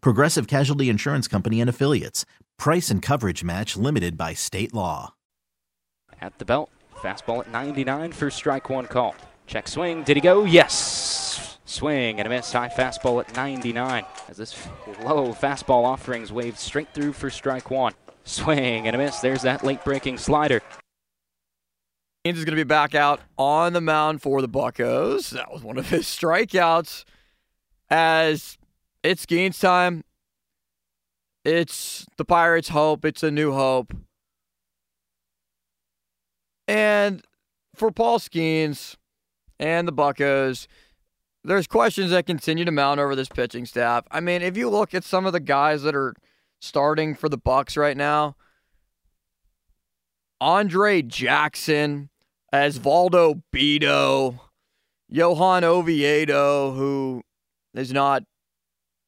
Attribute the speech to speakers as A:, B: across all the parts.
A: Progressive Casualty Insurance Company and Affiliates. Price and coverage match limited by state law.
B: At the belt, fastball at 99 for strike one call. Check swing. Did he go? Yes. Swing and a miss. High fastball at 99. As this low fastball offerings waved straight through for strike one. Swing and a miss. There's that late breaking slider.
C: Haynes is going to be back out on the mound for the Buckos. That was one of his strikeouts. As it's Skenes time, it's the Pirates' hope. It's a new hope. And for Paul Skenes and the Buckos, there's questions that continue to mount over this pitching staff. I mean, if you look at some of the guys that are starting for the Bucks right now, Andre Jackson, Osvaldo Bido, Johan Oviedo, who is not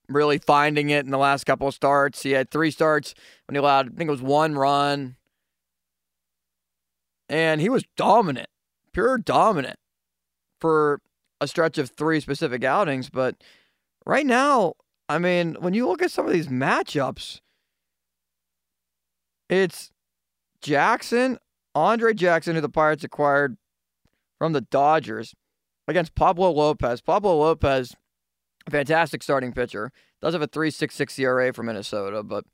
C: really finding it in the last couple of starts. He had three starts when he allowed, I think it was one run. And he was dominant, pure dominant for a stretch of three specific outings. But right now, I mean, when you look at some of these matchups, it's Jackson, Andre Jackson, who the Pirates acquired from the Dodgers, against Pablo Lopez. Pablo Lopez, fantastic starting pitcher, does have a 3.66 ERA for Minnesota, but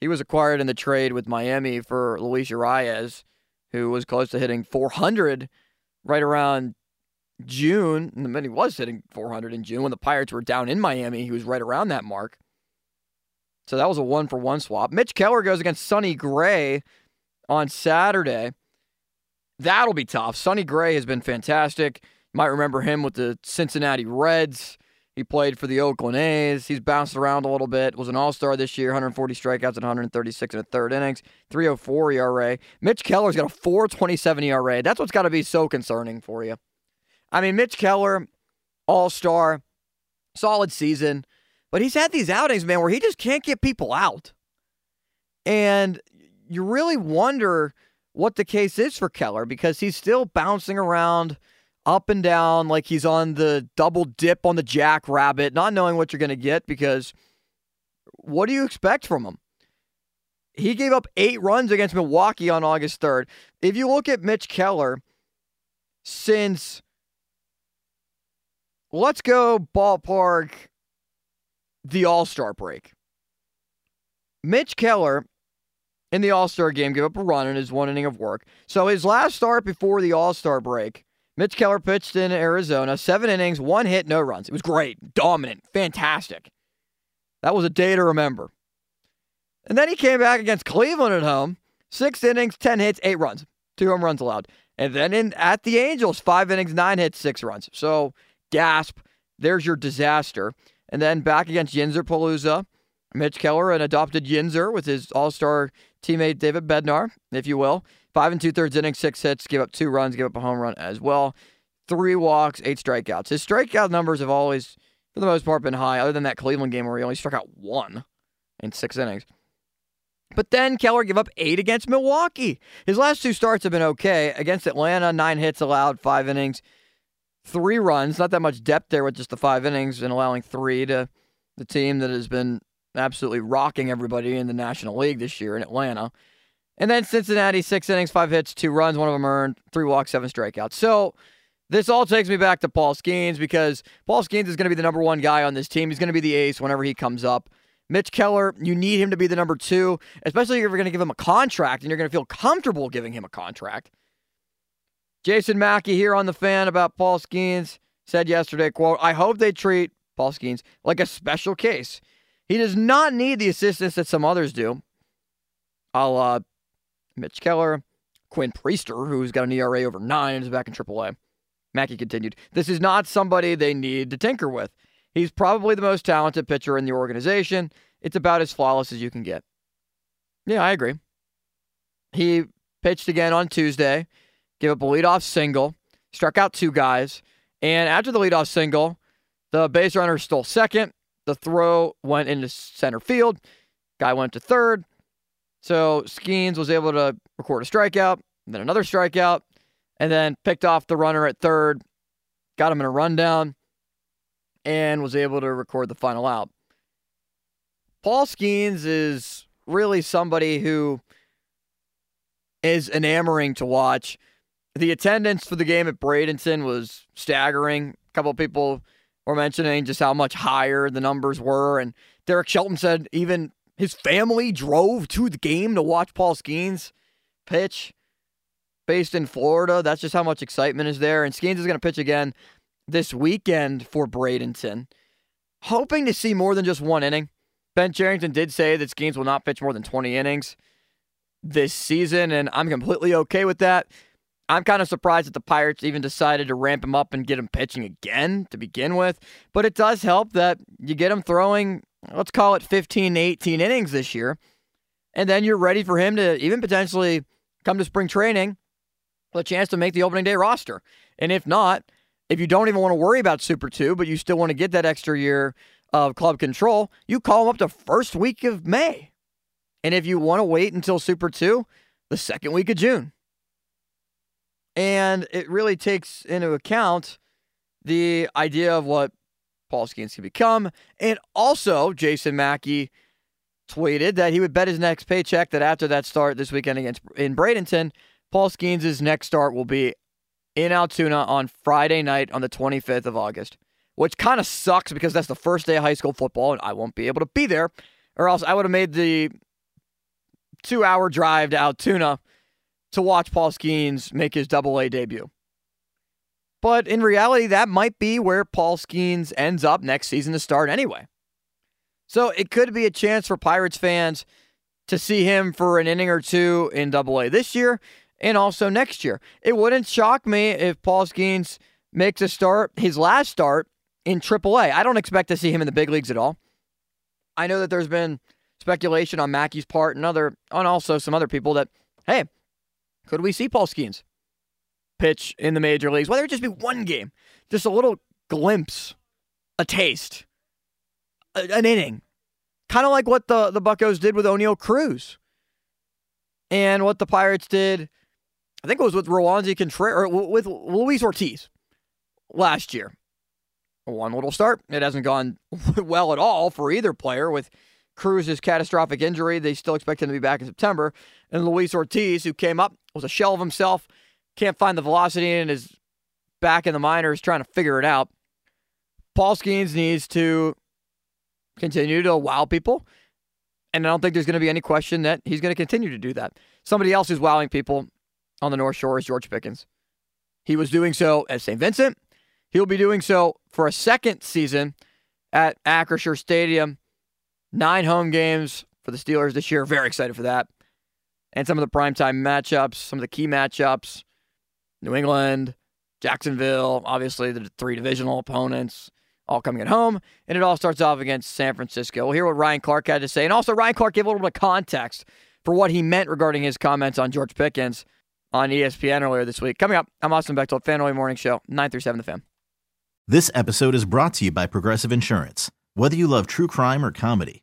C: he was acquired in the trade with Miami for Luis Urias, who was close to hitting 400 right around June. And then he was hitting 400 in June when the Pirates were down in Miami. He was right around that mark. So that was a one for one swap. Mitch Keller goes against Sonny Gray on Saturday. That'll be tough. Sonny Gray has been fantastic. You might remember him with the Cincinnati Reds. He played for the Oakland A's. He's bounced around a little bit. Was an All Star this year. 140 strikeouts and 136 in a third innings. 304 ERA. Mitch Keller's got a 427 ERA. That's what's got to be so concerning for you. I mean, Mitch Keller, All Star, solid season, but he's had these outings, man, where he just can't get people out. And you really wonder what the case is for Keller because he's still bouncing around up and down like he's on the double dip on the jackrabbit, not knowing what you're going to get because what do you expect from him? He gave up eight runs against Milwaukee on August 3rd. If you look at Mitch Keller since, let's go ballpark, the All Star break. Mitch Keller in the All Star game gave up a run in his one inning of work. So his last start before the All Star break, Mitch Keller pitched in Arizona, seven innings, one hit, no runs. It was great, dominant, fantastic. That was a day to remember. And then he came back against Cleveland at home, six innings, 10 hits, eight runs, two home runs allowed. And then in at the Angels, five innings, nine hits, six runs. So gasp, there's your disaster. And then back against Yinzer Palooza, Mitch Keller, an adopted Yinzer with his all star teammate David Bednar, if you will. Five and two thirds innings, six hits, give up two runs, give up a home run as well. Three walks, eight strikeouts. His strikeout numbers have always, for the most part, been high, other than that Cleveland game where he only struck out one in six innings. But then Keller gave up eight against Milwaukee. His last two starts have been okay. Against Atlanta, nine hits allowed, five innings, three runs. Not that much depth there with just the five innings and allowing three to the team that has been absolutely rocking everybody in the National League this year in Atlanta. And then Cincinnati, six innings, five hits, two runs, one of them earned, three walks, seven strikeouts. So this all takes me back to Paul Skenes because Paul Skenes is going to be the number one guy on this team. He's going to be the ace whenever he comes up. Mitch Keller, you need him to be the number two, especially if you're going to give him a contract and you're going to feel comfortable giving him a contract. Jason Mackey here on the fan about Paul Skenes said yesterday, quote, I hope they treat Paul Skenes like a special case. He does not need the assistance that some others do. A la Mitch Keller, Quinn Priester, who's got an ERA over nine and is back in AAA. Mackey continued, This is not somebody they need to tinker with. He's probably the most talented pitcher in the organization. It's about as flawless as you can get. Yeah, I agree. He pitched again on Tuesday, gave up a leadoff single, struck out two guys, and after the leadoff single, the base runner stole second. The throw went into center field. Guy went to third. So Skenes was able to record a strikeout, then another strikeout, and then picked off the runner at third, got him in a rundown, and was able to record the final out. Paul Skenes is really somebody who is enamoring to watch. The attendance for the game at Bradenton was staggering. A couple of people were mentioning just how much higher the numbers were. And Derek Shelton said even his family drove to the game to watch Paul Skenes pitch based in Florida. That's just how much excitement is there. And Skenes is going to pitch again this weekend for Bradenton. Hoping to see more than just one inning. Ben Cherington did say that Skenes will not pitch more than 20 innings this season, and I'm completely okay with that. I'm kind of surprised that the Pirates even decided to ramp him up and get him pitching again to begin with. But it does help that you get him throwing, let's call it 15 18 innings this year. And then you're ready for him to even potentially come to spring training with a chance to make the opening day roster. And if not, if you don't even want to worry about Super 2, but you still want to get that extra year of club control, you call him up the first week of May. And if you want to wait until Super 2, the second week of June. And it really takes into account the idea of what Paul Skenes can become. And also, Jason Mackey tweeted that he would bet his next paycheck that after that start this weekend against in Bradenton, Paul Skenes' next start will be in Altoona on Friday night on the 25th of August, which kind of sucks because that's the first day of high school football and I won't be able to be there, or else I would have made the two hour drive to Altoona to watch Paul Skenes make his double A debut. But in reality, that might be where Paul Skenes ends up next season to start anyway. So it could be a chance for Pirates fans to see him for an inning or two in double A this year and also next year. It wouldn't shock me if Paul Skenes makes a start, his last start in triple A. I don't expect to see him in the big leagues at all. I know that there's been speculation on Mackey's part and other on also some other people that, hey, could we see Paul Skenes pitch in the major leagues? Whether it just be one game, just a little glimpse, a taste, an inning. Kind of like what the, the Buckos did with Oneil Cruz. And what the Pirates did, I think it was with Roansy Contreras, or with Luis Ortiz last year. One little start. It hasn't gone well at all for either player with Cruz's catastrophic injury. They still expect him to be back in September. And Luis Ortiz, who came up, was a shell of himself, can't find the velocity and is back in the minors trying to figure it out. Paul Skenes needs to continue to wow people. And I don't think there's going to be any question that he's going to continue to do that. Somebody else who's wowing people on the North Shore is George Pickens. He was doing so at St. Vincent. He'll be doing so for a second season at Acrisure Stadium Nine home games for the Steelers this year. Very excited for that. And some of the primetime matchups, some of the key matchups New England, Jacksonville, obviously the three divisional opponents all coming at home. And it all starts off against San Francisco. We'll hear what Ryan Clark had to say. And also, Ryan Clark gave a little bit of context for what he meant regarding his comments on George Pickens on ESPN earlier this week. Coming up, I'm Austin Bechtold, Fan Morning Show, 9 through 7 The Fan.
A: This episode is brought to you by Progressive Insurance. Whether you love true crime or comedy,